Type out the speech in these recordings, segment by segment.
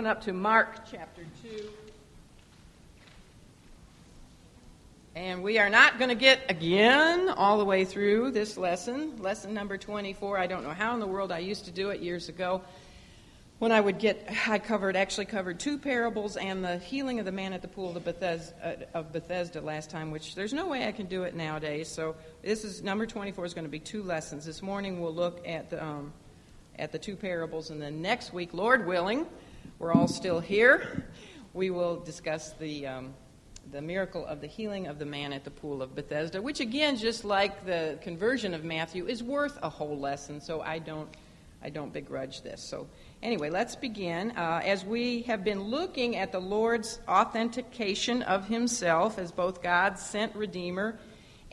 Open up to Mark chapter 2. And we are not going to get again all the way through this lesson, lesson number 24. I don't know how in the world I used to do it years ago. When I would get, I covered, actually covered two parables and the healing of the man at the pool of Bethesda, uh, of Bethesda last time, which there's no way I can do it nowadays. So this is number 24 is going to be two lessons. This morning we'll look at the, um, at the two parables, and then next week, Lord willing, we're all still here. We will discuss the um, the miracle of the healing of the man at the pool of Bethesda, which again, just like the conversion of Matthew, is worth a whole lesson. So I don't, I don't begrudge this. So anyway, let's begin. Uh, as we have been looking at the Lord's authentication of Himself as both God's sent Redeemer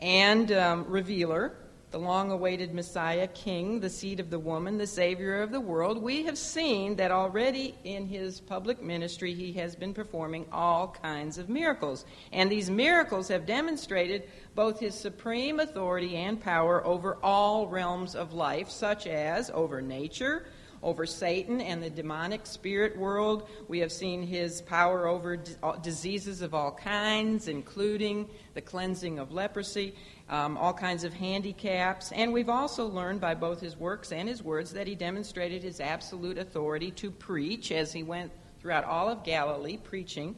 and um, revealer the long awaited Messiah, King, the seed of the woman, the Savior of the world, we have seen that already in his public ministry he has been performing all kinds of miracles. And these miracles have demonstrated both his supreme authority and power over all realms of life, such as over nature, over Satan and the demonic spirit world. We have seen his power over diseases of all kinds, including the cleansing of leprosy um, all kinds of handicaps. And we've also learned by both his works and his words that he demonstrated his absolute authority to preach as he went throughout all of Galilee preaching,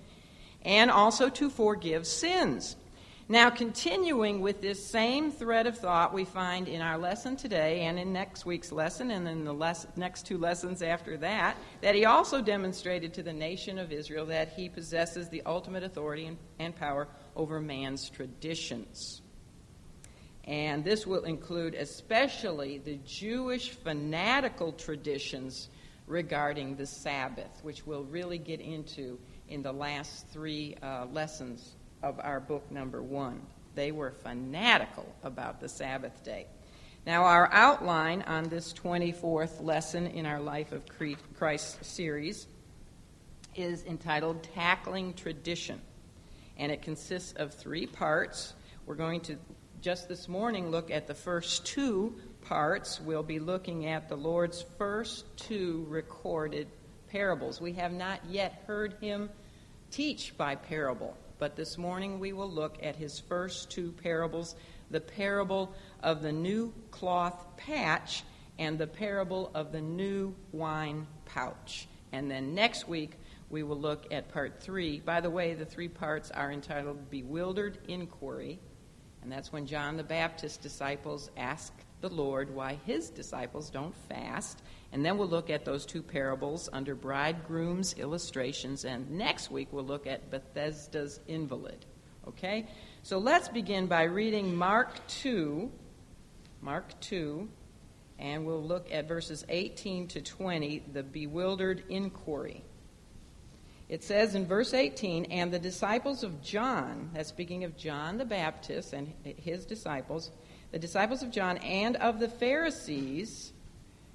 and also to forgive sins. Now, continuing with this same thread of thought, we find in our lesson today and in next week's lesson and in the les- next two lessons after that, that he also demonstrated to the nation of Israel that he possesses the ultimate authority and, and power over man's traditions. And this will include especially the Jewish fanatical traditions regarding the Sabbath, which we'll really get into in the last three uh, lessons of our book number one. They were fanatical about the Sabbath day. Now, our outline on this 24th lesson in our Life of Christ series is entitled Tackling Tradition, and it consists of three parts. We're going to just this morning look at the first two parts. We'll be looking at the Lord's first two recorded parables. We have not yet heard him teach by parable, but this morning we will look at his first two parables the parable of the new cloth patch and the parable of the new wine pouch. And then next week, we will look at part three. By the way, the three parts are entitled Bewildered Inquiry, and that's when John the Baptist's disciples ask the Lord why his disciples don't fast. And then we'll look at those two parables under bridegroom's illustrations. And next week we'll look at Bethesda's invalid. Okay? So let's begin by reading Mark 2. Mark 2. And we'll look at verses 18 to 20, the bewildered inquiry. It says in verse 18, and the disciples of John, that's speaking of John the Baptist and his disciples, the disciples of John and of the Pharisees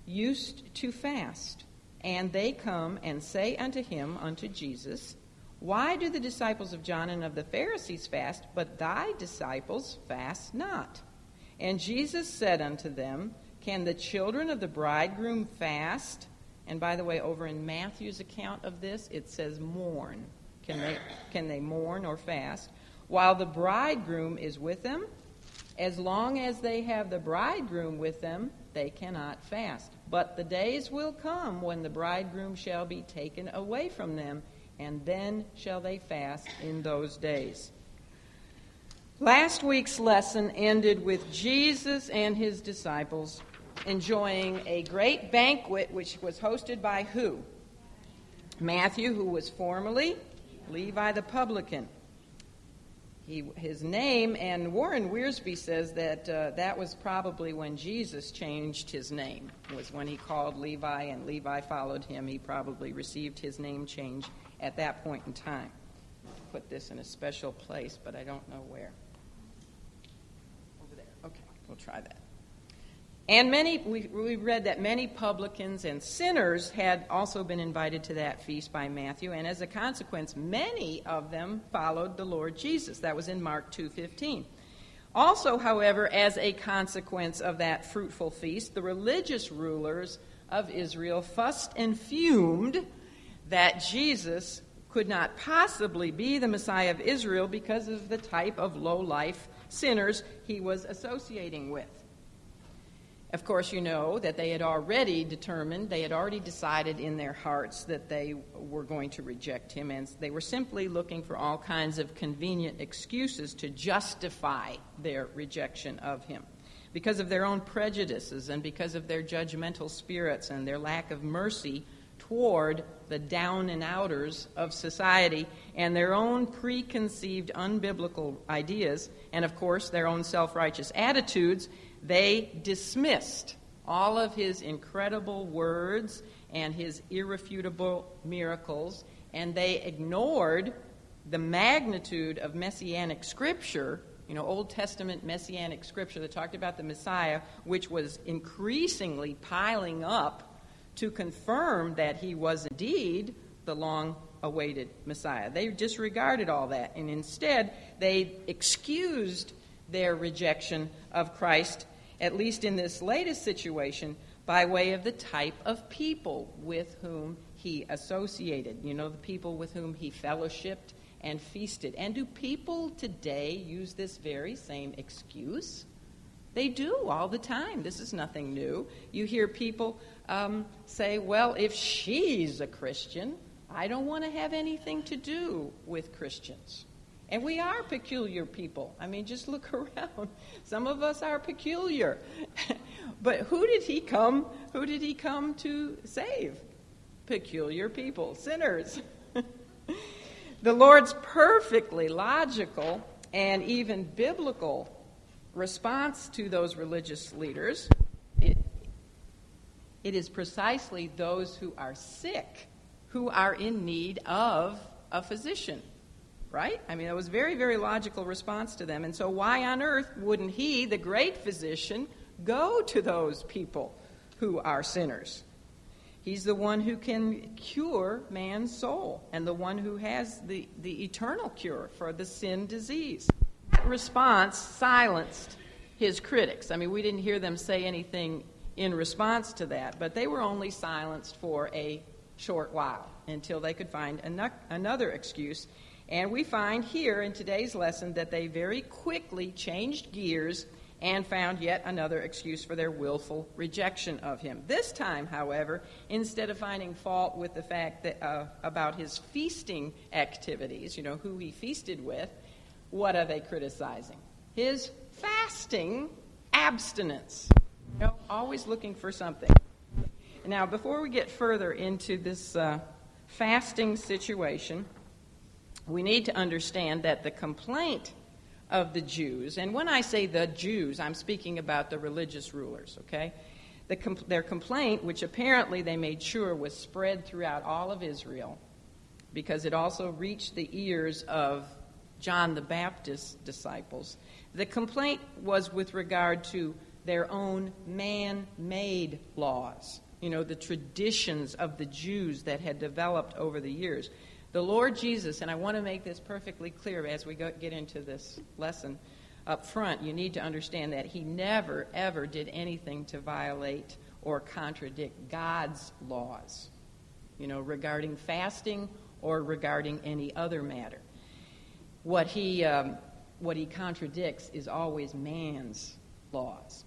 used to fast. And they come and say unto him, unto Jesus, Why do the disciples of John and of the Pharisees fast, but thy disciples fast not? And Jesus said unto them, Can the children of the bridegroom fast? And by the way, over in Matthew's account of this, it says mourn. Can they, can they mourn or fast? While the bridegroom is with them, as long as they have the bridegroom with them, they cannot fast. But the days will come when the bridegroom shall be taken away from them, and then shall they fast in those days. Last week's lesson ended with Jesus and his disciples enjoying a great banquet which was hosted by who? Matthew, who was formerly Levi the publican. He, his name, and Warren Wiersbe says that uh, that was probably when Jesus changed his name, was when he called Levi and Levi followed him. He probably received his name change at that point in time. Put this in a special place, but I don't know where. Over there. Okay, we'll try that. And many, we, we read that many publicans and sinners had also been invited to that feast by Matthew, and as a consequence, many of them followed the Lord Jesus. That was in Mark 2.15. Also, however, as a consequence of that fruitful feast, the religious rulers of Israel fussed and fumed that Jesus could not possibly be the Messiah of Israel because of the type of low life sinners he was associating with. Of course, you know that they had already determined, they had already decided in their hearts that they were going to reject him, and they were simply looking for all kinds of convenient excuses to justify their rejection of him. Because of their own prejudices and because of their judgmental spirits and their lack of mercy toward the down and outers of society and their own preconceived unbiblical ideas, and of course their own self righteous attitudes, they dismissed all of his incredible words and his irrefutable miracles, and they ignored the magnitude of messianic scripture, you know, Old Testament messianic scripture that talked about the Messiah, which was increasingly piling up to confirm that he was indeed the long awaited Messiah. They disregarded all that, and instead they excused their rejection of Christ, at least in this latest situation, by way of the type of people with whom he associated. You know, the people with whom he fellowshipped and feasted. And do people today use this very same excuse? They do all the time. This is nothing new. You hear people um, say, well, if she's a Christian, I don't want to have anything to do with Christians. And we are peculiar people. I mean, just look around. Some of us are peculiar. but who did he come? Who did he come to save? Peculiar people, sinners. the Lord's perfectly logical and even biblical response to those religious leaders, it, it is precisely those who are sick who are in need of a physician. Right? I mean, it was a very, very logical response to them. And so, why on earth wouldn't he, the great physician, go to those people who are sinners? He's the one who can cure man's soul and the one who has the, the eternal cure for the sin disease That response silenced his critics. I mean, we didn't hear them say anything in response to that, but they were only silenced for a short while until they could find another excuse. And we find here in today's lesson that they very quickly changed gears and found yet another excuse for their willful rejection of him. This time, however, instead of finding fault with the fact that, uh, about his feasting activities, you know, who he feasted with, what are they criticizing? His fasting abstinence. You know, always looking for something. Now, before we get further into this uh, fasting situation, we need to understand that the complaint of the Jews, and when I say the Jews, I'm speaking about the religious rulers, okay? The their complaint, which apparently they made sure was spread throughout all of Israel, because it also reached the ears of John the Baptist's disciples. The complaint was with regard to their own man made laws, you know, the traditions of the Jews that had developed over the years. The Lord Jesus, and I want to make this perfectly clear as we go, get into this lesson up front, you need to understand that he never, ever did anything to violate or contradict God's laws, you know, regarding fasting or regarding any other matter what he, um, what he contradicts is always man's laws.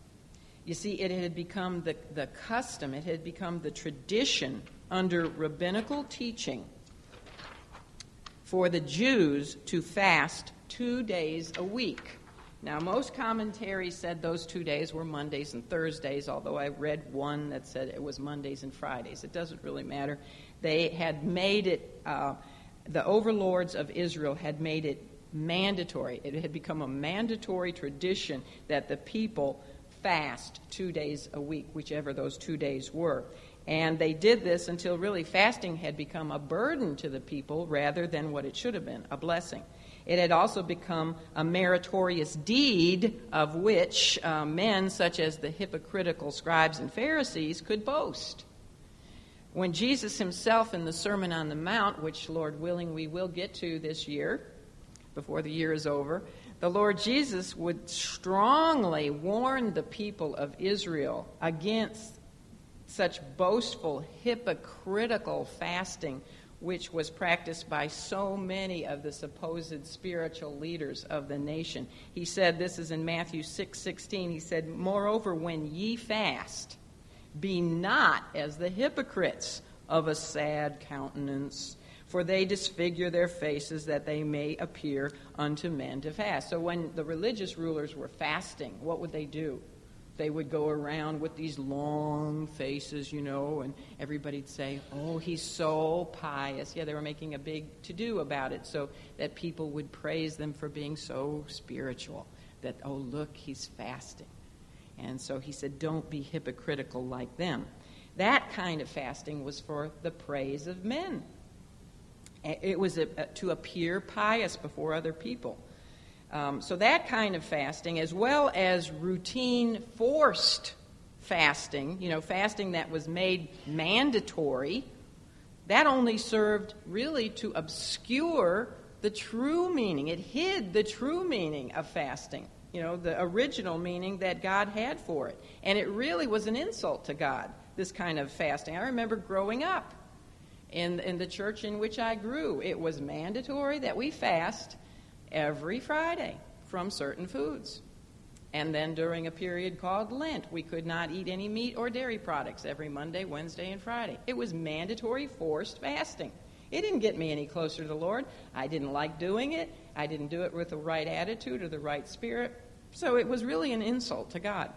You see, it had become the, the custom, it had become the tradition under rabbinical teaching for the Jews to fast two days a week. Now, most commentaries said those two days were Mondays and Thursdays, although I read one that said it was Mondays and Fridays. It doesn't really matter. They had made it, uh, the overlords of Israel had made it mandatory. It had become a mandatory tradition that the people fast two days a week, whichever those two days were. And they did this until really fasting had become a burden to the people rather than what it should have been, a blessing. It had also become a meritorious deed of which uh, men, such as the hypocritical scribes and Pharisees, could boast. When Jesus himself, in the Sermon on the Mount, which, Lord willing, we will get to this year, before the year is over, the Lord Jesus would strongly warn the people of Israel against such boastful, hypocritical fasting, which was practiced by so many of the supposed spiritual leaders of the nation. He said, this is in Matthew 6 16, he said, Moreover, when ye fast, be not as the hypocrites of a sad countenance, for they disfigure their faces that they may appear unto men to fast. So when the religious rulers were fasting, what would they do? They would go around with these long faces, you know, and everybody'd say, Oh, he's so pious. Yeah, they were making a big to do about it so that people would praise them for being so spiritual. That, oh, look, he's fasting. And so he said, Don't be hypocritical like them. That kind of fasting was for the praise of men. It was a, a, to appear pious before other people. Um, so that kind of fasting, as well as routine forced fasting, you know, fasting that was made mandatory, that only served really to obscure the true meaning. It hid the true meaning of fasting, you know, the original meaning that God had for it. And it really was an insult to God, this kind of fasting. I remember growing up in, in the church in which I grew, it was mandatory that we fast every Friday from certain foods. And then during a period called Lent, we could not eat any meat or dairy products every Monday, Wednesday, and Friday. It was mandatory forced fasting. It didn't get me any closer to the Lord. I didn't like doing it. I didn't do it with the right attitude or the right spirit. So it was really an insult to God.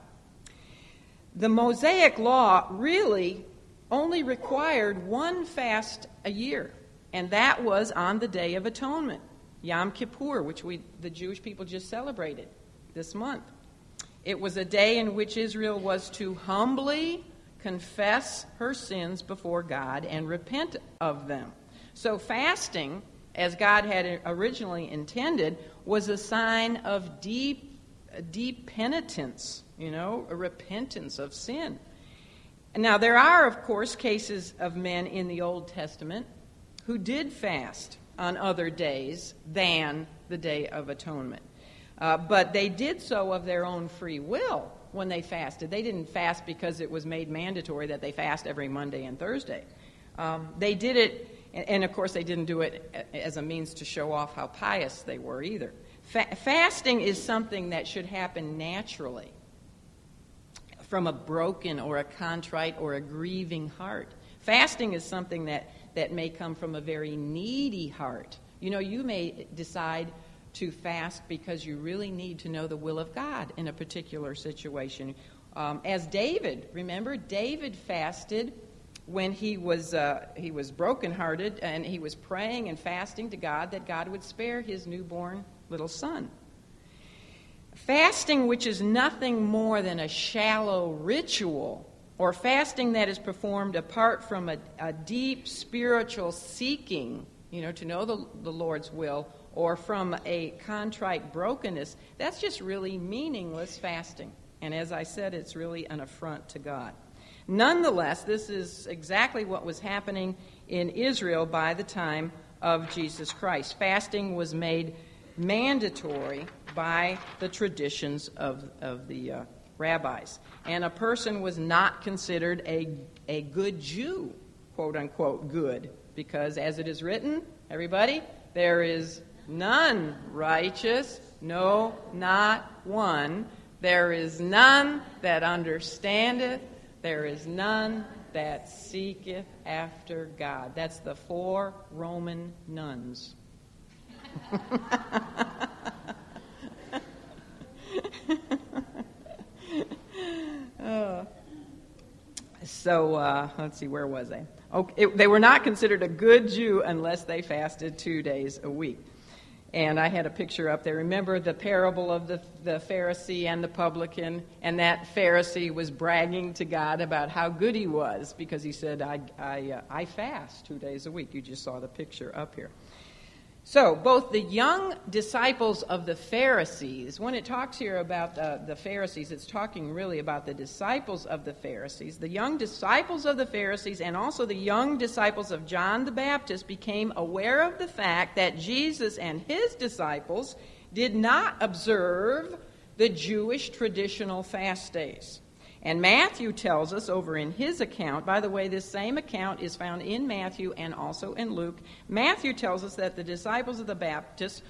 The Mosaic law really only required one fast a year, and that was on the Day of Atonement. Yom Kippur, which we, the Jewish people just celebrated this month. It was a day in which Israel was to humbly confess her sins before God and repent of them. So, fasting, as God had originally intended, was a sign of deep, deep penitence, you know, a repentance of sin. Now, there are, of course, cases of men in the Old Testament who did fast on other days than the Day of Atonement. Uh, but they did so of their own free will when they fasted. They didn't fast because it was made mandatory that they fast every Monday and Thursday. Um, they did it, and of course, they didn't do it as a means to show off how pious they were either. Fa- fasting is something that should happen naturally from a broken or a contrite or a grieving heart. Fasting is something that that may come from a very needy heart. You know, you may decide to fast because you really need to know the will of God in a particular situation. Um, as David, remember, David fasted when he was uh, he was brokenhearted and he was praying and fasting to God that God would spare his newborn little son. Fasting, which is nothing more than a shallow ritual, or fasting that is performed apart from a, a deep spiritual seeking, you know, to know the, the Lord's will, or from a contrite brokenness, that's just really meaningless fasting. And as I said, it's really an affront to God. Nonetheless, this is exactly what was happening in Israel by the time of Jesus Christ. Fasting was made mandatory by the traditions of, of the uh, rabbis. And a person was not considered a, a good Jew, quote unquote, good, because as it is written, everybody, there is none righteous, no, not one. There is none that understandeth, there is none that seeketh after God. That's the four Roman nuns. Uh, so uh, let's see, where was I? It, they were not considered a good Jew unless they fasted two days a week. And I had a picture up there. Remember the parable of the, the Pharisee and the publican? And that Pharisee was bragging to God about how good he was because he said, I, I, uh, I fast two days a week. You just saw the picture up here. So, both the young disciples of the Pharisees, when it talks here about the Pharisees, it's talking really about the disciples of the Pharisees. The young disciples of the Pharisees and also the young disciples of John the Baptist became aware of the fact that Jesus and his disciples did not observe the Jewish traditional fast days. And Matthew tells us over in his account, by the way, this same account is found in Matthew and also in Luke. Matthew tells us that the disciples of the Baptist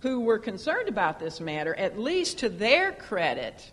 who were concerned about this matter, at least to their credit,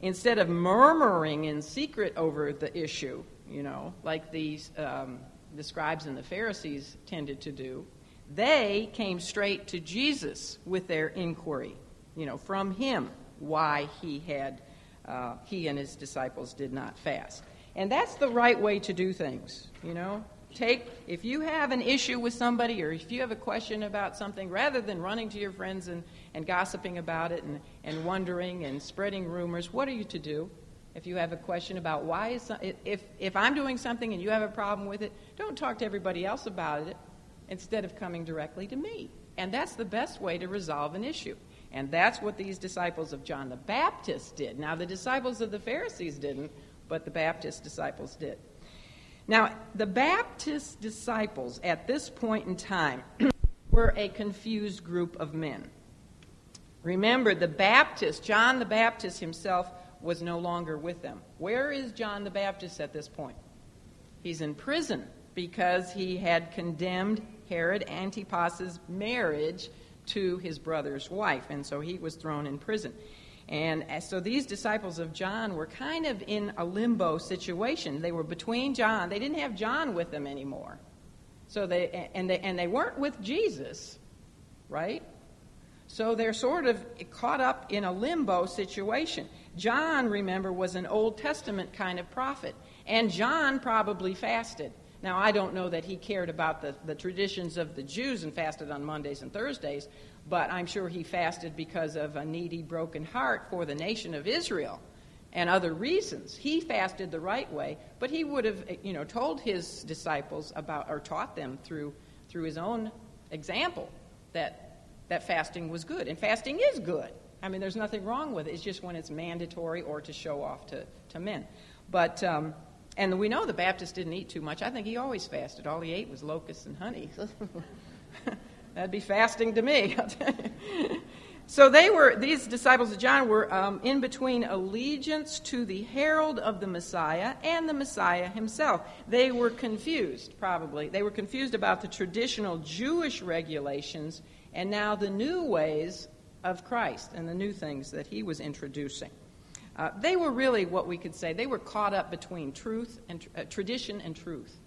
instead of murmuring in secret over the issue, you know, like these um, the scribes and the Pharisees tended to do, they came straight to Jesus with their inquiry, you know, from him why he had uh, he and his disciples did not fast. And that's the right way to do things, you know. Take if you have an issue with somebody or if you have a question about something, rather than running to your friends and, and gossiping about it and, and wondering and spreading rumors, what are you to do? If you have a question about why is if if I'm doing something and you have a problem with it, don't talk to everybody else about it instead of coming directly to me. And that's the best way to resolve an issue. And that's what these disciples of John the Baptist did. Now, the disciples of the Pharisees didn't, but the Baptist disciples did. Now, the Baptist disciples at this point in time were a confused group of men. Remember, the Baptist, John the Baptist himself, was no longer with them. Where is John the Baptist at this point? He's in prison because he had condemned Herod Antipas's marriage to his brother's wife, and so he was thrown in prison. And so these disciples of John were kind of in a limbo situation. They were between John. They didn't have John with them anymore. So they and they and they weren't with Jesus, right? So they're sort of caught up in a limbo situation. John, remember, was an Old Testament kind of prophet, and John probably fasted. Now, I don't know that he cared about the, the traditions of the Jews and fasted on Mondays and Thursdays, but I'm sure he fasted because of a needy, broken heart for the nation of Israel and other reasons. He fasted the right way, but he would have, you know, told his disciples about or taught them through through his own example that that fasting was good. And fasting is good. I mean, there's nothing wrong with it. It's just when it's mandatory or to show off to, to men. But um, and we know the Baptist didn't eat too much. I think he always fasted. All he ate was locusts and honey. That'd be fasting to me. so they were these disciples of John were um, in between allegiance to the herald of the Messiah and the Messiah himself. They were confused, probably. They were confused about the traditional Jewish regulations and now the new ways of Christ and the new things that he was introducing. Uh, they were really what we could say, they were caught up between truth and uh, tradition and truth.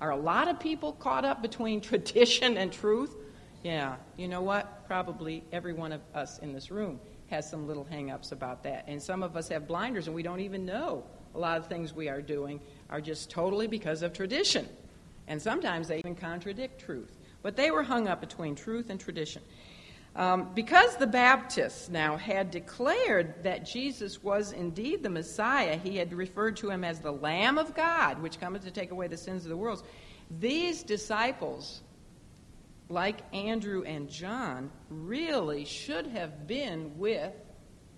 Are a lot of people caught up between tradition and truth? Yeah, you know what? Probably every one of us in this room has some little hang-ups about that. And some of us have blinders and we don't even know a lot of things we are doing are just totally because of tradition. And sometimes they even contradict truth. But they were hung up between truth and tradition. Um, because the Baptists now had declared that Jesus was indeed the Messiah, he had referred to him as the Lamb of God, which cometh to take away the sins of the world. These disciples, like Andrew and John, really should have been with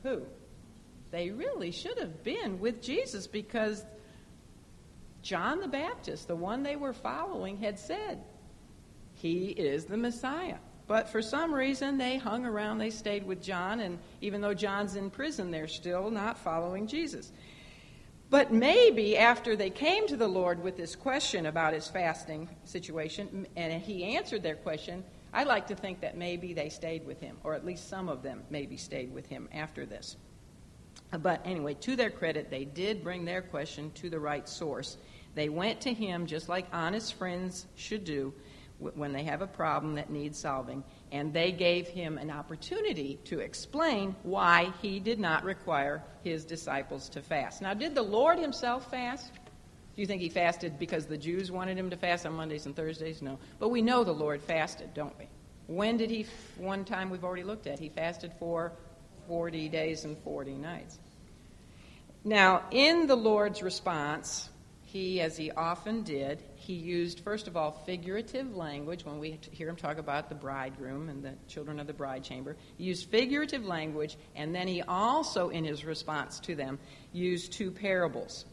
who? They really should have been with Jesus because John the Baptist, the one they were following, had said, He is the Messiah. But for some reason, they hung around, they stayed with John, and even though John's in prison, they're still not following Jesus. But maybe after they came to the Lord with this question about his fasting situation, and he answered their question, I like to think that maybe they stayed with him, or at least some of them maybe stayed with him after this. But anyway, to their credit, they did bring their question to the right source. They went to him just like honest friends should do when they have a problem that needs solving, and they gave him an opportunity to explain why he did not require his disciples to fast. Now, did the Lord himself fast? Do you think he fasted because the Jews wanted him to fast on Mondays and Thursdays? No. But we know the Lord fasted, don't we? When did he, one time we've already looked at, he fasted for 40 days and 40 nights. Now, in the Lord's response, he, as he often did, he used, first of all, figurative language when we hear him talk about the bridegroom and the children of the bride chamber. He used figurative language, and then he also, in his response to them, used two parables.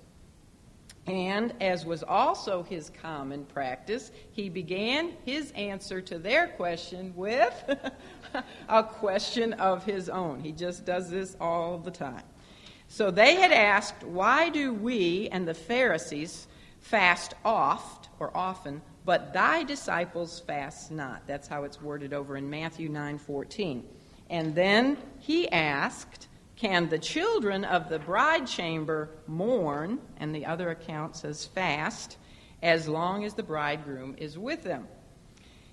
And as was also his common practice, he began his answer to their question with a question of his own. He just does this all the time. So they had asked, Why do we and the Pharisees fast oft or often, but thy disciples fast not? That's how it's worded over in Matthew 9:14. And then he asked, Can the children of the bride chamber mourn? And the other account says fast, as long as the bridegroom is with them.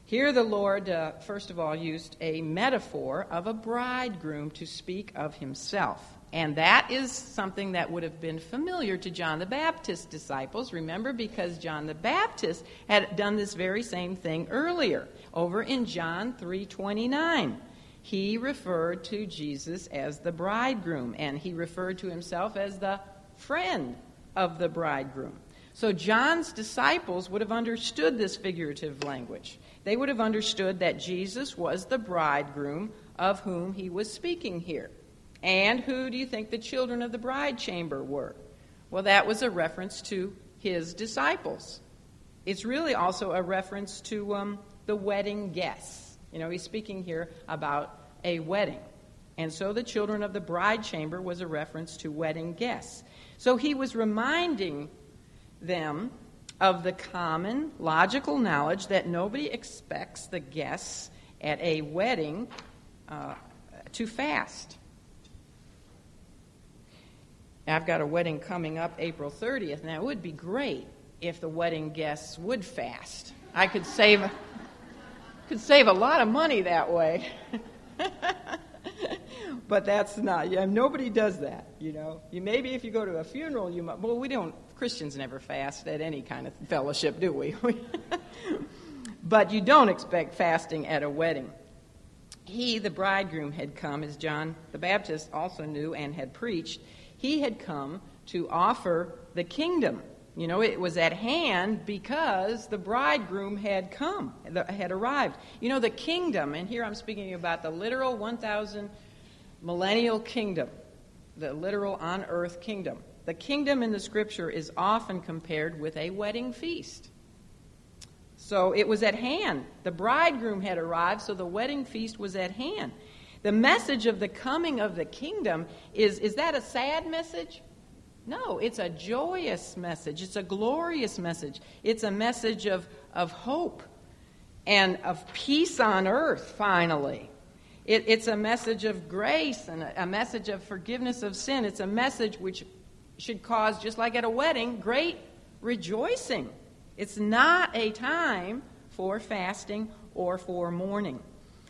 Here, the Lord, uh, first of all, used a metaphor of a bridegroom to speak of himself. And that is something that would have been familiar to John the Baptist's disciples. Remember, because John the Baptist had done this very same thing earlier, over in John 3:29. He referred to Jesus as the bridegroom, and he referred to himself as the friend of the bridegroom. So John's disciples would have understood this figurative language they would have understood that Jesus was the bridegroom of whom he was speaking here. And who do you think the children of the bride chamber were? Well, that was a reference to his disciples. It's really also a reference to um, the wedding guests. You know, he's speaking here about a wedding. And so the children of the bride chamber was a reference to wedding guests. So he was reminding them of the common logical knowledge that nobody expects the guests at a wedding uh, to fast. I've got a wedding coming up April 30th, and it would be great if the wedding guests would fast. I could save could save a lot of money that way. but that's not. Yeah, nobody does that. You know, you maybe if you go to a funeral, you might. Well, we don't. Christians never fast at any kind of fellowship, do we? but you don't expect fasting at a wedding. He, the bridegroom, had come, as John the Baptist also knew and had preached. He had come to offer the kingdom. You know, it was at hand because the bridegroom had come, had arrived. You know, the kingdom, and here I'm speaking about the literal 1,000 millennial kingdom, the literal on earth kingdom. The kingdom in the scripture is often compared with a wedding feast. So it was at hand. The bridegroom had arrived, so the wedding feast was at hand. The message of the coming of the kingdom is is that a sad message? No, it's a joyous message. It's a glorious message. It's a message of, of hope and of peace on earth, finally. It, it's a message of grace and a, a message of forgiveness of sin. It's a message which should cause, just like at a wedding, great rejoicing. It's not a time for fasting or for mourning.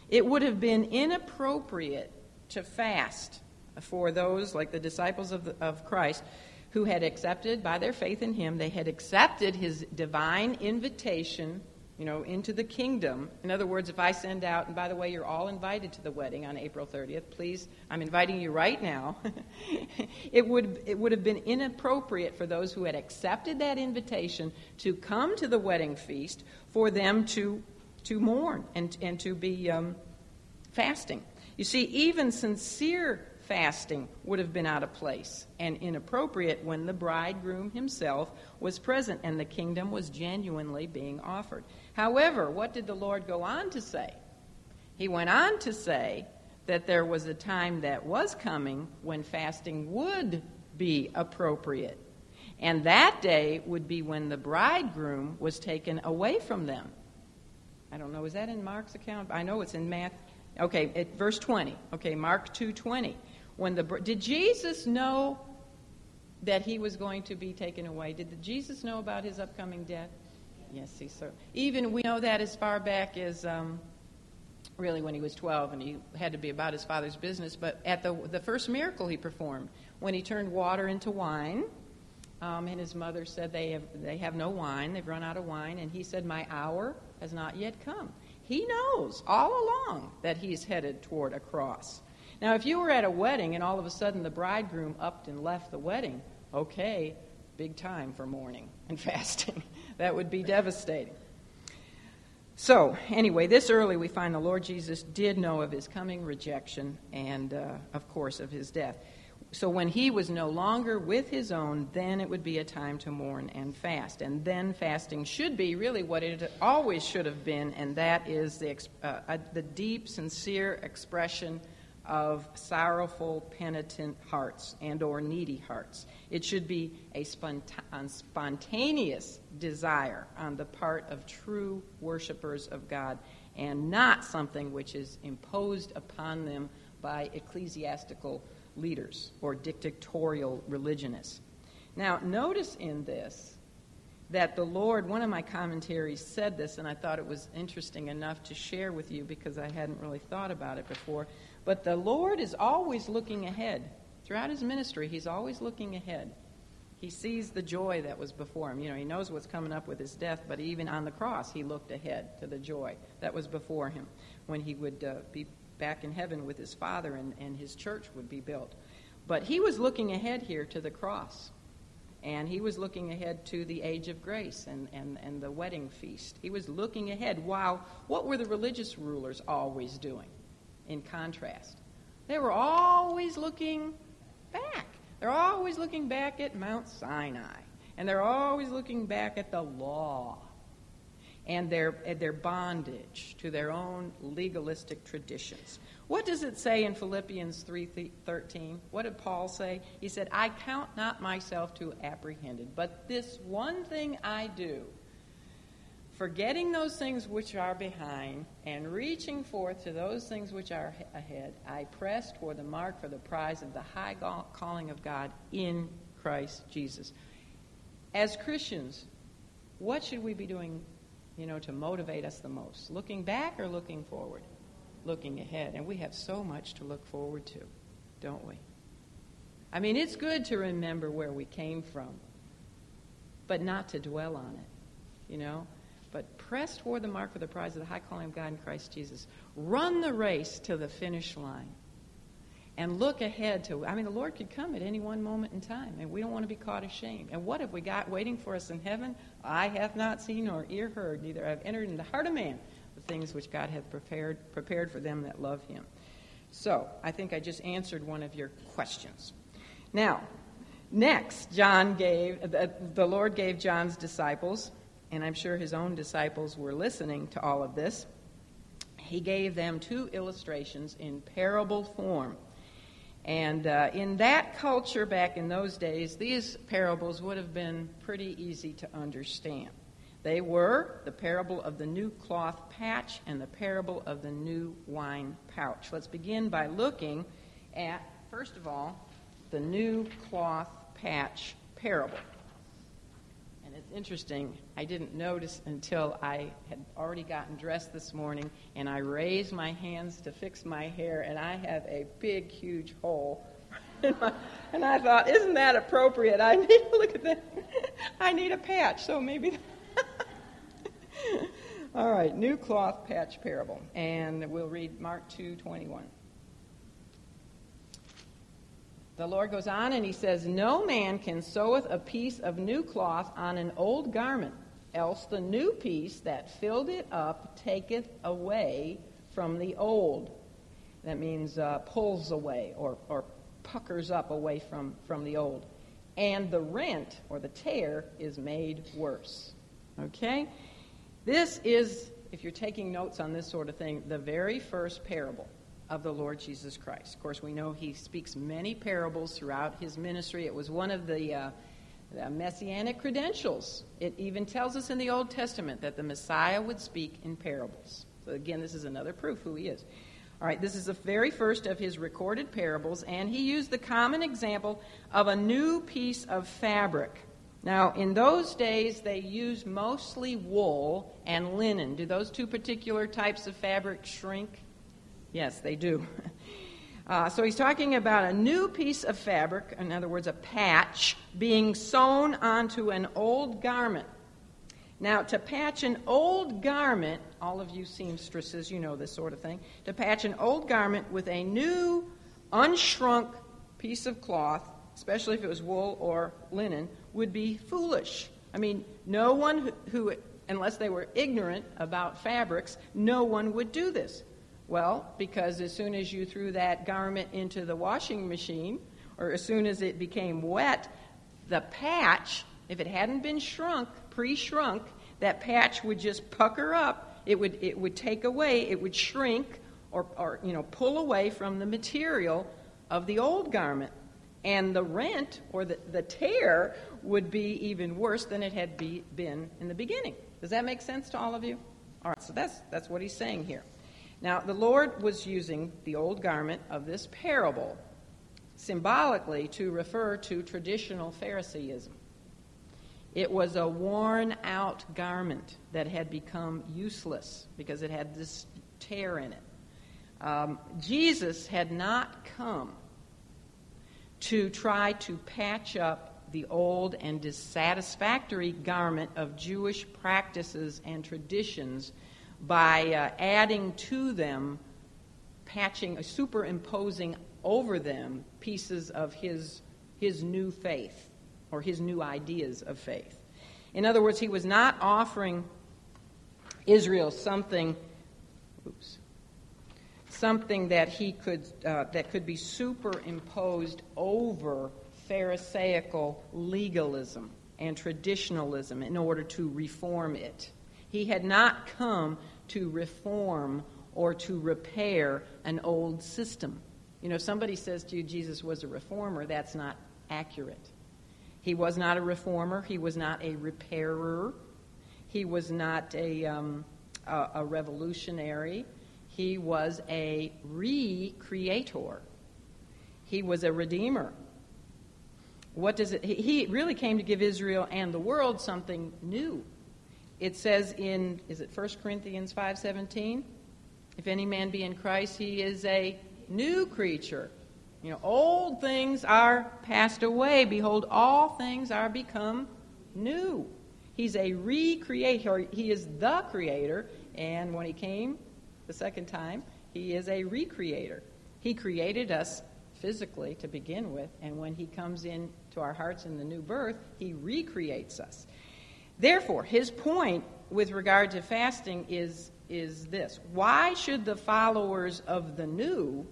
It would have been inappropriate to fast for those, like the disciples of, the, of Christ, who had accepted, by their faith in Him, they had accepted His divine invitation you know, into the kingdom. In other words, if I send out, and by the way, you're all invited to the wedding on April 30th, please, I'm inviting you right now. it, would, it would have been inappropriate for those who had accepted that invitation to come to the wedding feast for them to, to mourn and, and to be um, fasting. You see, even sincere fasting would have been out of place and inappropriate when the bridegroom himself was present and the kingdom was genuinely being offered. However, what did the Lord go on to say? He went on to say that there was a time that was coming when fasting would be appropriate. And that day would be when the bridegroom was taken away from them. I don't know, is that in Mark's account? I know it's in Matthew. Okay, at verse 20. Okay, Mark 2:20. When the did Jesus know that he was going to be taken away? Did Jesus know about his upcoming death? Yes, he so even we know that as far back as um, really when he was 12 and he had to be about his father's business. But at the the first miracle he performed, when he turned water into wine, um, and his mother said they have they have no wine, they've run out of wine, and he said, "My hour has not yet come." He knows all along that he's headed toward a cross. Now, if you were at a wedding and all of a sudden the bridegroom upped and left the wedding, okay, big time for mourning and fasting. that would be devastating. So, anyway, this early we find the Lord Jesus did know of his coming rejection and, uh, of course, of his death. So, when he was no longer with his own, then it would be a time to mourn and fast. And then fasting should be really what it always should have been, and that is the, uh, uh, the deep, sincere expression of sorrowful, penitent hearts and or needy hearts. It should be a spontaneous desire on the part of true worshipers of God and not something which is imposed upon them by ecclesiastical leaders or dictatorial religionists. Now, notice in this that the Lord, one of my commentaries said this, and I thought it was interesting enough to share with you because I hadn't really thought about it before. But the Lord is always looking ahead. Throughout his ministry, he's always looking ahead. He sees the joy that was before him. You know, he knows what's coming up with his death, but even on the cross, he looked ahead to the joy that was before him when he would uh, be back in heaven with his Father and, and his church would be built. But he was looking ahead here to the cross. And he was looking ahead to the age of grace and, and, and the wedding feast. He was looking ahead. While what were the religious rulers always doing in contrast? They were always looking back. They're always looking back at Mount Sinai. And they're always looking back at the law and their, their bondage to their own legalistic traditions. What does it say in Philippians 3:13? What did Paul say? He said, "I count not myself to apprehended, but this one thing I do, forgetting those things which are behind and reaching forth to those things which are ahead, I press toward the mark for the prize of the high calling of God in Christ Jesus." As Christians, what should we be doing, you know, to motivate us the most? Looking back or looking forward? looking ahead. And we have so much to look forward to, don't we? I mean, it's good to remember where we came from, but not to dwell on it, you know? But press toward the mark for the prize of the high calling of God in Christ Jesus. Run the race to the finish line and look ahead to i mean the lord could come at any one moment in time and we don't want to be caught ashamed and what have we got waiting for us in heaven i have not seen nor ear heard neither have entered in the heart of man the things which God hath prepared, prepared for them that love him. So, I think I just answered one of your questions. Now, next, John gave, uh, the, the Lord gave John's disciples, and I'm sure his own disciples were listening to all of this. He gave them two illustrations in parable form. And uh, in that culture back in those days, these parables would have been pretty easy to understand. They were the parable of the new cloth patch and the parable of the new wine pouch. Let's begin by looking at, first of all, the new cloth patch parable. Interesting, I didn't notice until I had already gotten dressed this morning and I raised my hands to fix my hair, and I have a big, huge hole. and I thought, isn't that appropriate? I need look at that. I need a patch, so maybe. All right, new cloth patch parable, and we'll read Mark 2:21. The Lord goes on and he says, No man can seweth a piece of new cloth on an old garment, else the new piece that filled it up taketh away from the old. That means uh, pulls away or, or puckers up away from, from the old. And the rent or the tear is made worse. Okay? This is, if you're taking notes on this sort of thing, the very first parable of the Lord Jesus Christ. Of course, we know he speaks many parables throughout his ministry. It was one of the, uh, the messianic credentials. It even tells us in the Old Testament that the Messiah would speak in parables. So, again, this is another proof who he is. All right, this is the very first of his recorded parables, and he used the common example of a new piece of fabric. Now, in those days, they used mostly wool and linen. Do those two particular types of fabric shrink? Yes, they do. Uh, so he's talking about a new piece of fabric, in other words, a patch, being sewn onto an old garment. Now, to patch an old garment, all of you seamstresses, you know this sort of thing, to patch an old garment with a new, unshrunk piece of cloth, especially if it was wool or linen, would be foolish. I mean, no one who, who, unless they were ignorant about fabrics, no one would do this. Well, because as soon as you threw that garment into the washing machine, or as soon as it became wet, the patch, if it hadn't been shrunk, pre shrunk, that patch would just pucker up. It would, it would take away, it would shrink, or, or you know, pull away from the material of the old garment. And the rent or the, the tear would be even worse than it had be, been in the beginning. Does that make sense to all of you? All right, so that's, that's what he's saying here. Now, the Lord was using the old garment of this parable symbolically to refer to traditional Phariseeism. It was a worn out garment that had become useless because it had this tear in it. Um, Jesus had not come to try to patch up the old and dissatisfactory garment of Jewish practices and traditions by uh, adding to them, patching, superimposing over them pieces of his, his new faith or his new ideas of faith. In other words, he was not offering Israel something, oops, something that he could uh, that could be superimposed over Pharisaical legalism and traditionalism in order to reform it. He had not come to reform or to repair an old system. You know, somebody says to you Jesus was a reformer, that's not accurate. He was not a reformer, he was not a repairer, he was not a, um, a, a revolutionary, he was a recreator, he was a redeemer. What does it? He really came to give Israel and the world something new. It says in is it 1 Corinthians 5:17? If any man be in Christ, he is a new creature. You know, old things are passed away. Behold, all things are become new. He's a recreator. He is the creator. And when he came the second time, he is a recreator. He created us physically to begin with, and when he comes into our hearts in the new birth, he recreates us. Therefore, his point with regard to fasting is, is this why should the followers of the new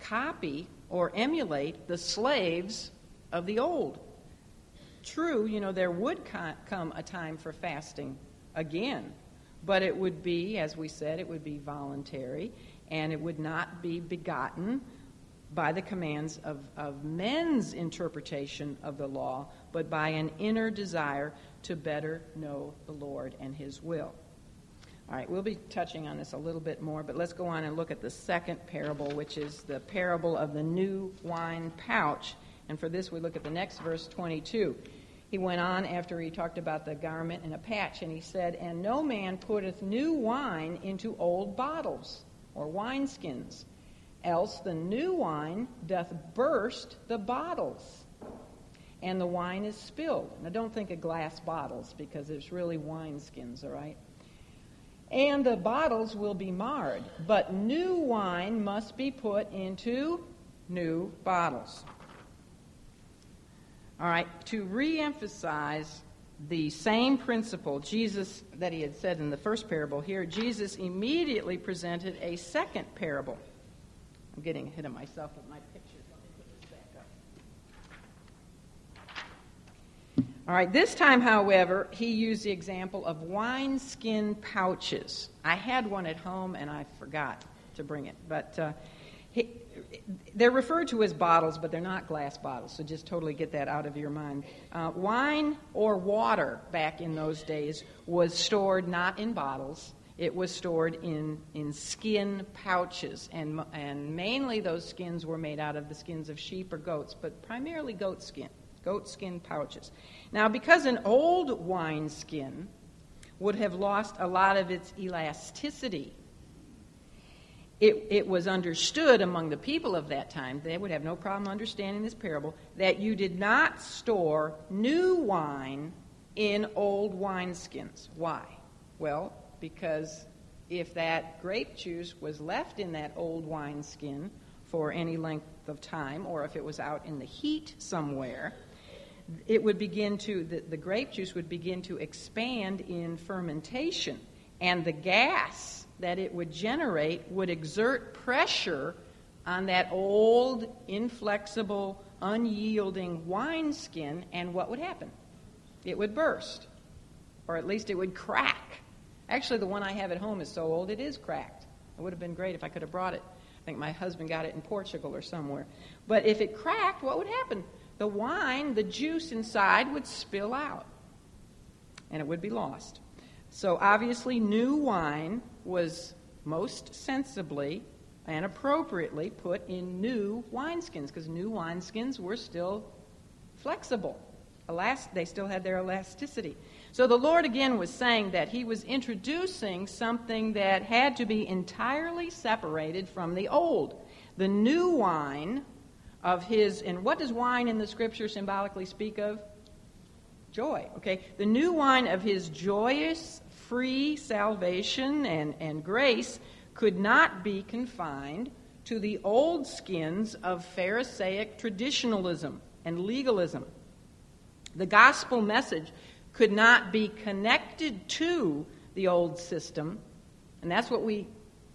copy or emulate the slaves of the old. True, you know, there would come a time for fasting again, but it would be, as we said, it would be voluntary, and it would not be begotten by the commands of, of men's interpretation of the law, but by an inner desire to better know the Lord and His will. All right, we'll be touching on this a little bit more, but let's go on and look at the second parable, which is the parable of the new wine pouch. And for this, we look at the next verse 22. He went on after he talked about the garment and a patch, and he said, And no man putteth new wine into old bottles or wineskins, else the new wine doth burst the bottles, and the wine is spilled. Now, don't think of glass bottles because it's really wineskins, all right? and the bottles will be marred. But new wine must be put into new bottles. All right, to reemphasize the same principle Jesus that he had said in the first parable here, Jesus immediately presented a second parable. I'm getting ahead of myself with my picture. All right, this time, however, he used the example of wineskin pouches. I had one at home and I forgot to bring it, but uh, he, they're referred to as bottles, but they're not glass bottles, so just totally get that out of your mind. Uh, wine or water back in those days was stored not in bottles, it was stored in, in skin pouches, and, and mainly those skins were made out of the skins of sheep or goats, but primarily goat skin goat skin pouches. Now, because an old wine skin would have lost a lot of its elasticity, it, it, was understood among the people of that time, they would have no problem understanding this parable, that you did not store new wine in old wineskins. Why? Well, because if that grape juice was left in that old wineskin for any length of time, or if it was out in the heat somewhere, it would begin to, the, the grape juice would begin to expand in fermentation, and the gas that it would generate would exert pressure on that old, inflexible, unyielding wineskin, and what would happen? It would burst, or at least it would crack. Actually, the one I have at home is so old it is cracked. It would have been great if I could have brought it. I think my husband got it in Portugal or somewhere. But if it cracked, what would happen? The wine, the juice inside would spill out and it would be lost. So obviously, new wine was most sensibly and appropriately put in new wineskins because new wineskins were still flexible. Elast- they still had their elasticity. So the Lord again was saying that He was introducing something that had to be entirely separated from the old. The new wine of His, and what does wine in the Scripture symbolically speak of? Joy, okay? The new wine of His joyous, free salvation and, and grace could not be confined to the old skins of Pharisaic traditionalism and legalism. The gospel message could not be connected to the old system, and that's what we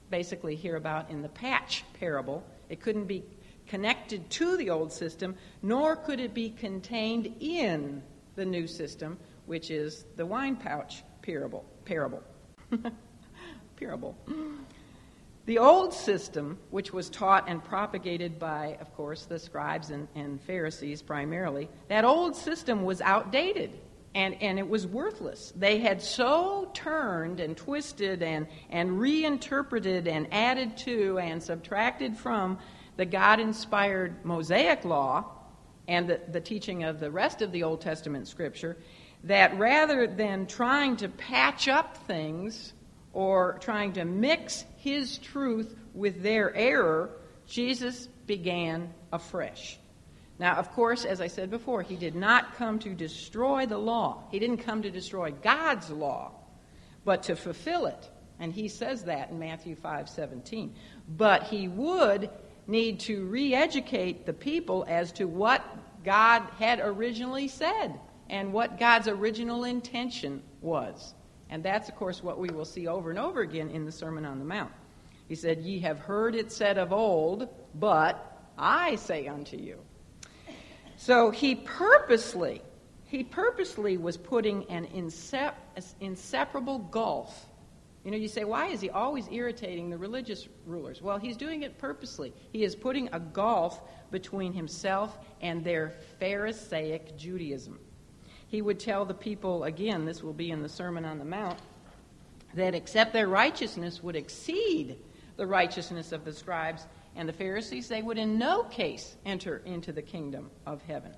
basically hear about in the patch parable. It couldn't be connected to the old system, nor could it be contained in the new system, which is the wine pouch parable. Parable. parable. The old system, which was taught and propagated by, of course, the scribes and, and Pharisees primarily, that old system was outdated and, and it was worthless. They had so turned and twisted and, and reinterpreted and added to and subtracted from the God inspired Mosaic law and the, the teaching of the rest of the Old Testament scripture that rather than trying to patch up things or trying to mix his truth with their error, Jesus began afresh. Now, of course, as I said before, he did not come to destroy the law. He didn't come to destroy God's law, but to fulfill it. And he says that in Matthew 5 17. But he would need to re educate the people as to what God had originally said and what God's original intention was. And that's, of course, what we will see over and over again in the Sermon on the Mount. He said, Ye have heard it said of old, but I say unto you. So he purposely, he purposely was putting an inseparable gulf. You know, you say, why is he always irritating the religious rulers? Well, he's doing it purposely. He is putting a gulf between himself and their Pharisaic Judaism he would tell the people, again, this will be in the Sermon on the Mount, that except their righteousness would exceed the righteousness of the scribes and the Pharisees, they would in no case enter into the kingdom of heaven.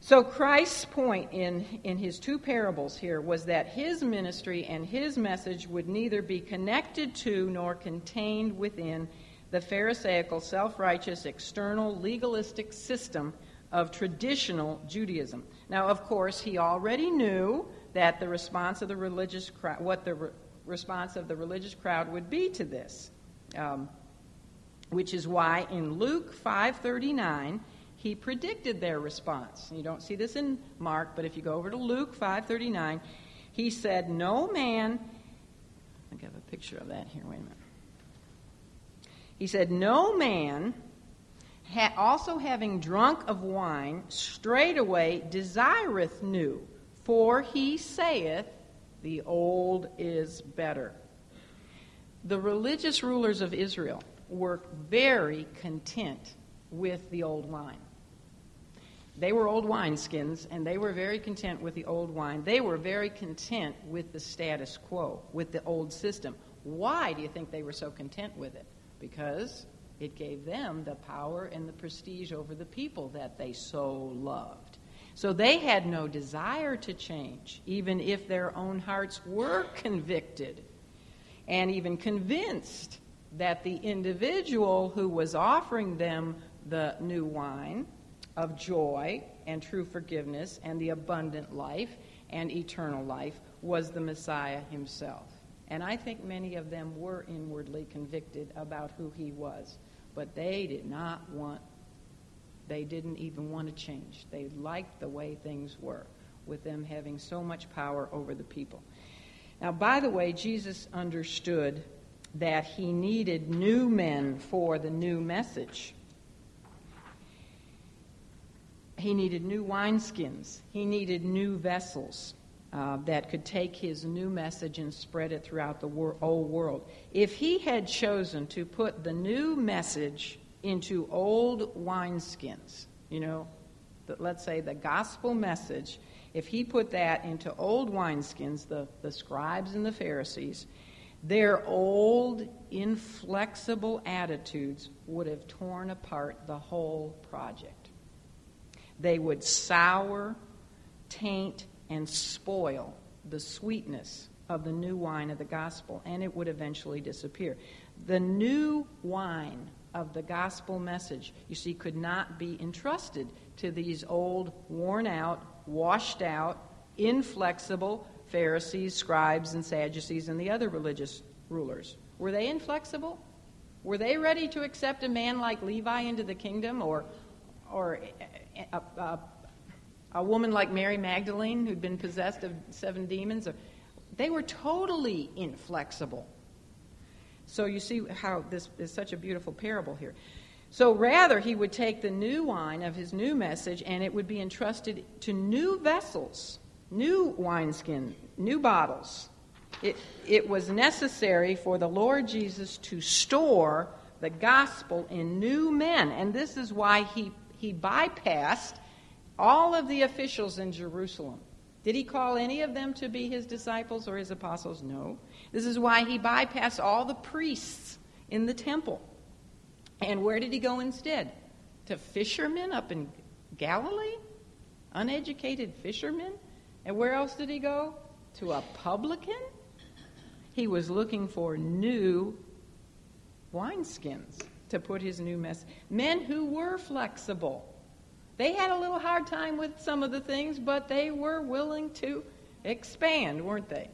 So Christ's point in, in his two parables here was that his ministry and his message would neither be connected to nor contained within the Pharisaical, self righteous, external, legalistic system of traditional Judaism. Now, of course, he already knew that the response of the religious crowd, what the re- response of the religious crowd would be to this, um, which is why in Luke 5:39 he predicted their response. You don't see this in Mark, but if you go over to Luke 5:39, he said, "No man." I have a picture of that here. Wait a minute. He said, "No man." ha- also having drunk of wine, straightway desireth new, for he saith, The old is better. The religious rulers of Israel were very content with the old wine. They were old wineskins, and they were very content with the old wine. They were very content with the status quo, with the old system. Why do you think they were so content with it? Because it gave them the power and the prestige over the people that they so loved. So they had no desire to change, even if their own hearts were convicted and even convinced that the individual who was offering them the new wine of joy and true forgiveness and the abundant life and eternal life was the Messiah himself. And I think many of them were inwardly convicted about who he was. But they did not want, they didn't even want to change. They liked the way things were, with them having so much power over the people. Now, by the way, Jesus understood that he needed new men for the new message. He needed new wineskins. He needed new vessels. uh, that could take his new message and spread it throughout the wor- old world. If he had chosen to put the new message into old wineskins, you know, the, let's say the gospel message, if he put that into old wineskins, the, the scribes and the Pharisees, their old, inflexible attitudes would have torn apart the whole project. They would sour, taint, and spoil the sweetness of the new wine of the gospel, and it would eventually disappear. The new wine of the gospel message, you see, could not be entrusted to these old, worn out, washed out, inflexible Pharisees, scribes, and Sadducees, and the other religious rulers. Were they inflexible? Were they ready to accept a man like Levi into the kingdom or, or a, a, a woman like Mary Magdalene who'd been possessed of seven demons? They were totally inflexible. So you see how this is such a beautiful parable here. So rather, he would take the new wine of his new message and it would be entrusted to new vessels, new wineskin, new bottles. It, it was necessary for the Lord Jesus to store the gospel in new men. And this is why he, he bypassed all of the officials in Jerusalem. Did he call any of them to be his disciples or his apostles? No. This is why he bypassed all the priests in the temple. And where did he go instead? To fishermen up in Galilee? Uneducated fishermen? And where else did he go? To a publican? He was looking for new wineskins to put his new mess. Men who were flexible they had a little hard time with some of the things, but they were willing to expand, weren't they?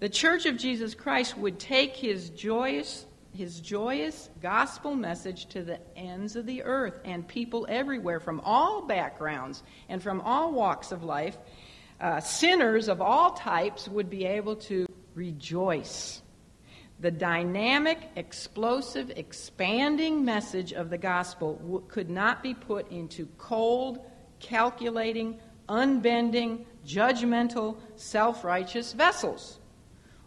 The Church of Jesus Christ would take his joyous his joyous gospel message to the ends of the earth and people everywhere from all backgrounds and from all walks of life. Uh, sinners of all types would be able to rejoice the dynamic, explosive, expanding message of the gospel w- could not be put into cold, calculating, unbending, judgmental, self righteous vessels.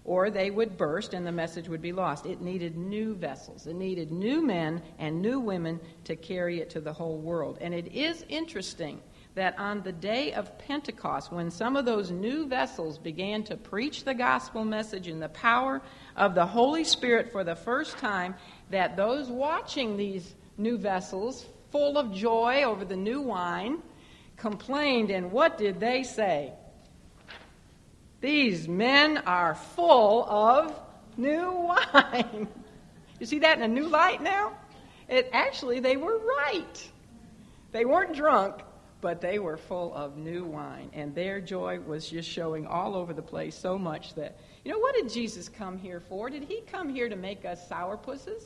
Or they would burst and the message would be lost. It needed new vessels. It needed new men and new women to carry it to the whole world. And it is interesting that on the day of Pentecost, when some of those new vessels began to preach the gospel message in the power of the Holy Spirit for the first time, that those watching these new vessels, full of joy over the new wine, complained. And what did they say? These men are full of new wine. you see that in a new light now? It actually they were right. They weren't drunk, but they were full of new wine, and their joy was just showing all over the place so much that, you know, what did Jesus come here for? Did he come here to make us sourpusses?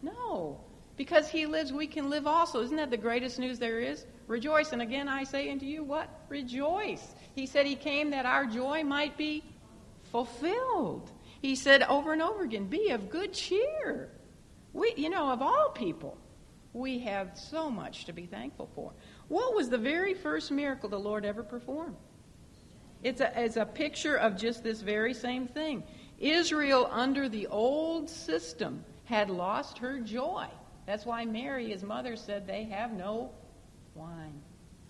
No. Because he lives, we can live also. Isn't that the greatest news there is? Rejoice. And again, I say unto you, what? Rejoice. He said he came that our joy might be fulfilled. He said over and over again, be of good cheer. We, you know, of all people, we have so much to be thankful for. What was the very first miracle the Lord ever performed? It's a, it's a picture of just this very same thing. Israel, under the old system, had lost her joy. That's why Mary, his mother, said they have no wine.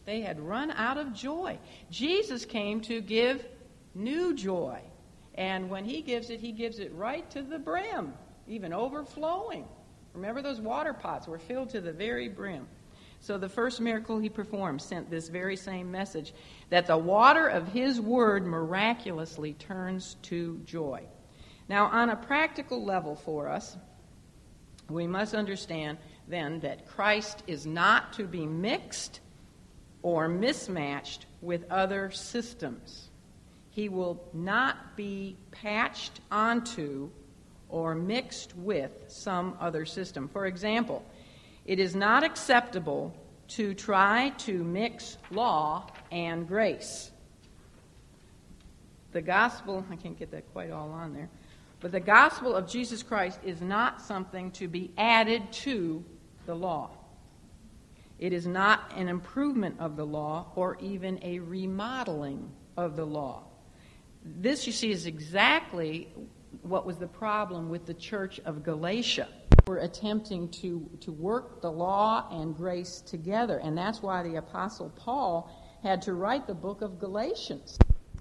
They had run out of joy. Jesus came to give new joy. And when he gives it, he gives it right to the brim, even overflowing. Remember, those water pots were filled to the very brim. So the first miracle he performed sent this very same message that the water of his word miraculously turns to joy. Now, on a practical level for us, we must understand then that Christ is not to be mixed or mismatched with other systems. He will not be patched onto or mixed with some other system. For example, it is not acceptable to try to mix law and grace. The gospel, I can't get that quite all on there, but the gospel of Jesus Christ is not something to be added to the law. It is not an improvement of the law or even a remodeling of the law. This, you see, is exactly what was the problem with the church of Galatia. We're attempting to, to work the law and grace together, and that's why the Apostle Paul had to write the book of Galatians.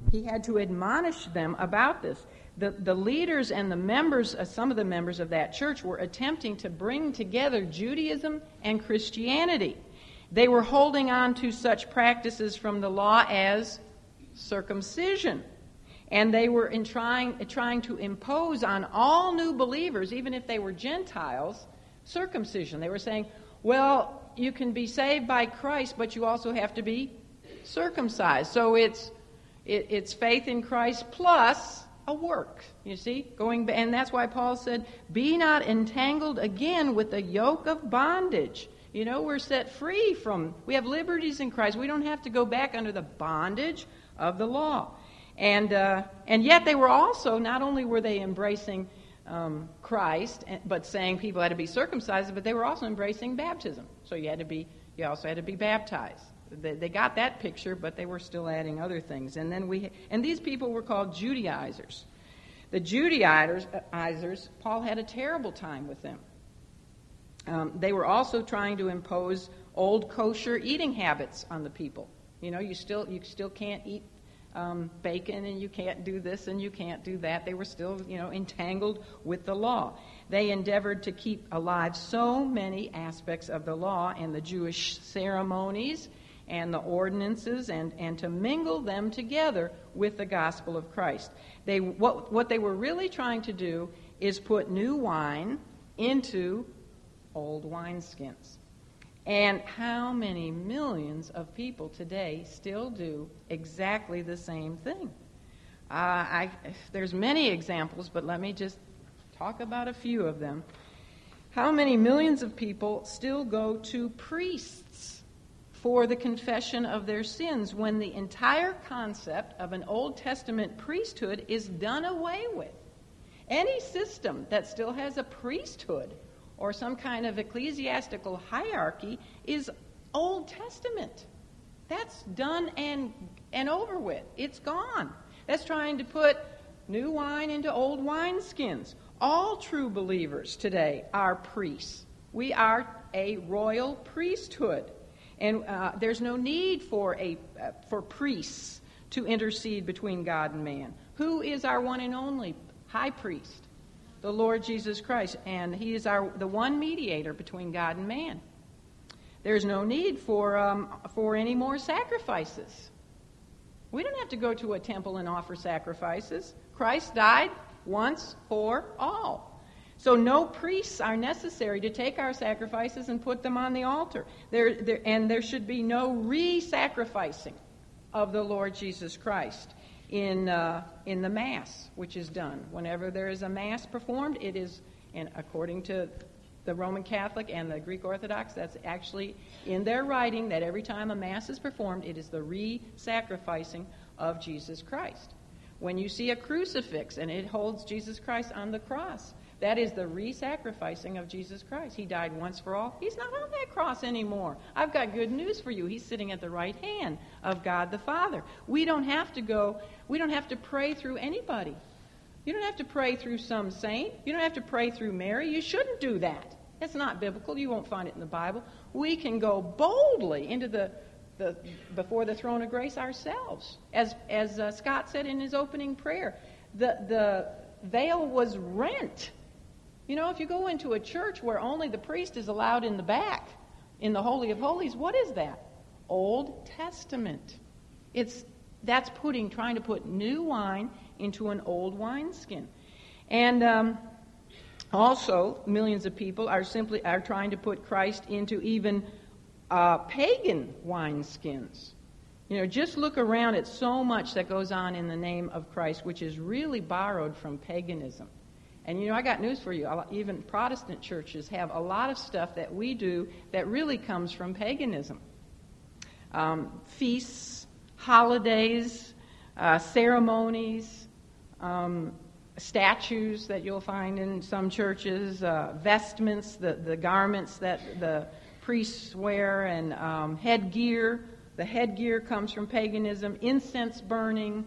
He had to admonish them about this. The, the leaders and the members, uh, some of the members of that church, were attempting to bring together Judaism and Christianity. They were holding on to such practices from the law as circumcision. And they were in trying, trying to impose on all new believers, even if they were Gentiles, circumcision. They were saying, well, you can be saved by Christ, but you also have to be circumcised. So it's, it, it's faith in Christ plus a work. You see, going and that's why Paul said, "Be not entangled again with the yoke of bondage." You know, we're set free from. We have liberties in Christ. We don't have to go back under the bondage of the law. And, uh, and yet they were also, not only were they embracing um, Christ, but saying people had to be circumcised, but they were also embracing baptism. So you had to be, you also had to be baptized. They, they got that picture, but they were still adding other things. And then we, and these people were called Judaizers. The Judaizers, Paul had a terrible time with them. Um, they were also trying to impose old kosher eating habits on the people. You know, you still you still can't eat um, bacon and you can't do this and you can't do that. They were still, you know, entangled with the law. They endeavored to keep alive so many aspects of the law and the Jewish ceremonies and the ordinances and, and to mingle them together with the gospel of Christ. They, what, what they were really trying to do is put new wine into old wineskins. And how many millions of people today still do exactly the same thing? Uh, I, there's many examples, but let me just talk about a few of them. How many millions of people still go to priests for the confession of their sins when the entire concept of an Old Testament priesthood is done away with? Any system that still has a priesthood or some kind of ecclesiastical hierarchy is Old Testament. That's done and, and over with. It's gone. That's trying to put new wine into old wineskins. All true believers today are priests. We are a royal priesthood. And uh, there's no need for, a, uh, for priests to intercede between God and man. Who is our one and only high priest? The Lord Jesus Christ, and He is our, the one mediator between God and man. There's no need for, um, for any more sacrifices. We don't have to go to a temple and offer sacrifices. Christ died once for all. So no priests are necessary to take our sacrifices and put them on the altar. There, there, and there should be no re sacrificing of the Lord Jesus Christ in, uh, in the Mass, which is done. Whenever there is a Mass performed, it is, and according to the Roman Catholic and the Greek Orthodox, that's actually in their writing that every time a Mass is performed, it is the re sacrificing of Jesus Christ. When you see a crucifix and it holds Jesus Christ on the cross, that is the re sacrificing of Jesus Christ. He died once for all. He's not on that cross anymore. I've got good news for you. He's sitting at the right hand of God the Father. We don't have to go, we don't have to pray through anybody. You don't have to pray through some saint. You don't have to pray through Mary. You shouldn't do that. That's not biblical. You won't find it in the Bible. We can go boldly into the, the before the throne of grace ourselves. As, as uh, Scott said in his opening prayer, the, the veil was rent you know, if you go into a church where only the priest is allowed in the back, in the Holy of Holies, what is that? Old Testament. It's that's putting trying to put new wine into an old wineskin, and um, also millions of people are simply are trying to put Christ into even uh, pagan wineskins. You know, just look around at so much that goes on in the name of Christ, which is really borrowed from paganism. And you know, I got news for you. Even Protestant churches have a lot of stuff that we do that really comes from paganism. Um, feasts, holidays, uh, ceremonies, um, statues that you'll find in some churches, uh, vestments, the, the garments that the priests wear, and um, headgear, The headgear comes from paganism, incense burning.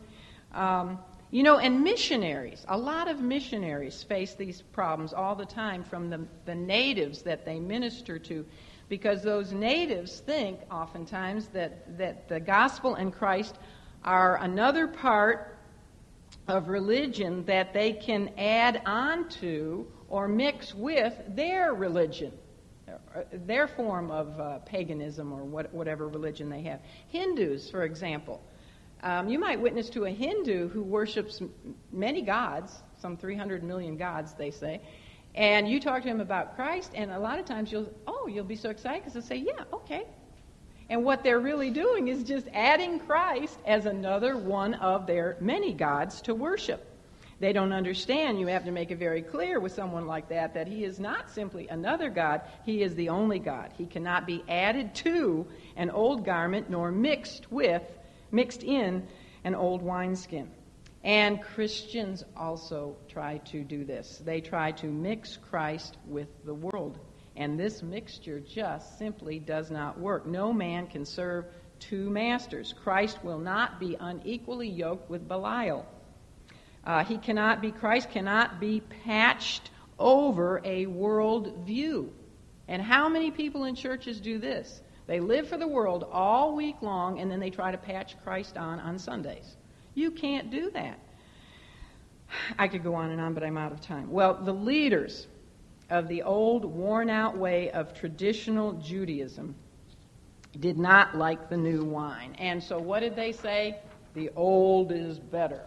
Um, you know, and missionaries, a lot of missionaries face these problems all the time from the, the natives that they minister to because those natives think oftentimes that, that the gospel and Christ are another part of religion that they can add on to or mix with their religion, their form of uh, paganism or what, whatever religion they have. Hindus, for example. Um, you might witness to a Hindu who worships many gods, some 300 million gods, they say, and you talk to him about Christ, and a lot of times you'll, oh, you'll be so excited because they'll say, yeah, okay. And what they're really doing is just adding Christ as another one of their many gods to worship. They don't understand. You have to make it very clear with someone like that that he is not simply another God, he is the only God. He cannot be added to an old garment nor mixed with, mixed in an old wineskin. And Christians also try to do this. They try to mix Christ with the world. And this mixture just simply does not work. No man can serve two masters. Christ will not be unequally yoked with Belial. Uh, he cannot be, Christ cannot be patched over a world view. And how many people in churches do this? They live for the world all week long and then they try to patch Christ on on Sundays. You can't do that. I could go on and on, but I'm out of time. Well, the leaders of the old, worn out way of traditional Judaism did not like the new wine. And so what did they say? The old is better.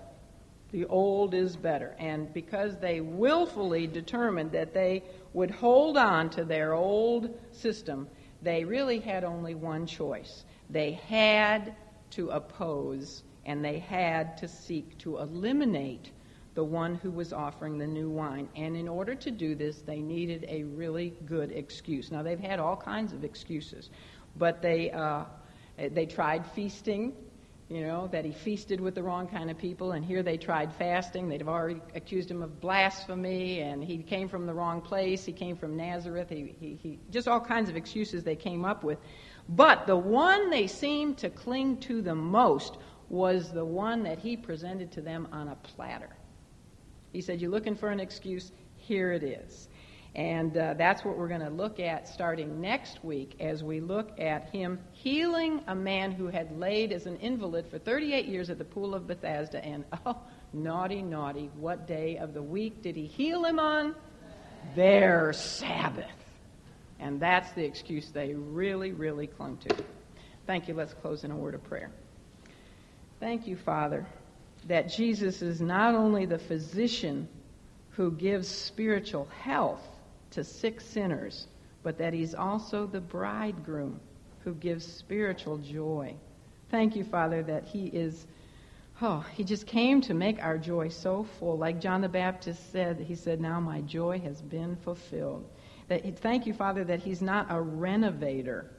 The old is better. And because they willfully determined that they would hold on to their old system, they really had only one choice. They had to oppose and they had to seek to eliminate the one who was offering the new wine. And in order to do this, they needed a really good excuse. Now, they've had all kinds of excuses, but they, uh, they tried feasting, you know, that he feasted with the wrong kind of people, and here they tried fasting. They'd have already accused him of blasphemy, and he came from the wrong place. He came from Nazareth. He, he, he, just all kinds of excuses they came up with. But the one they seemed to cling to the most was the one that he presented to them on a platter. He said, You're looking for an excuse? Here it is. And uh, that's what we're going to look at starting next week as we look at him healing a man who had laid as an invalid for 38 years at the pool of Bethesda. And oh, naughty, naughty, what day of the week did he heal him on? Their Sabbath. And that's the excuse they really, really clung to. Thank you. Let's close in a word of prayer. Thank you, Father, that Jesus is not only the physician who gives spiritual health to sick sinners, but that he's also the bridegroom who gives spiritual joy. Thank you, Father, that he is, oh, he just came to make our joy so full. Like John the Baptist said, he said, Now my joy has been fulfilled. That, thank you, Father, that he's not a renovator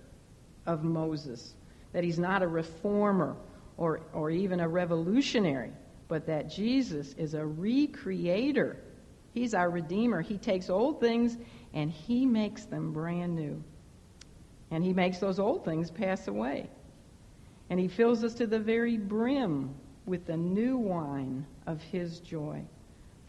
of Moses, that he's not a reformer or, or even a revolutionary, but that Jesus is a recreator. He's our Redeemer. He takes old things and He makes them brand new. And He makes those old things pass away. And He fills us to the very brim with the new wine of His joy.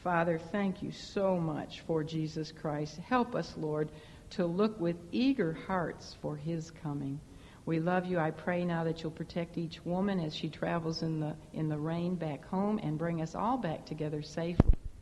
Father, thank you so much for Jesus Christ. Help us, Lord, to look with eager hearts for His coming. We love you. I pray now that you'll protect each woman as she travels in the, in the rain back home and bring us all back together safely.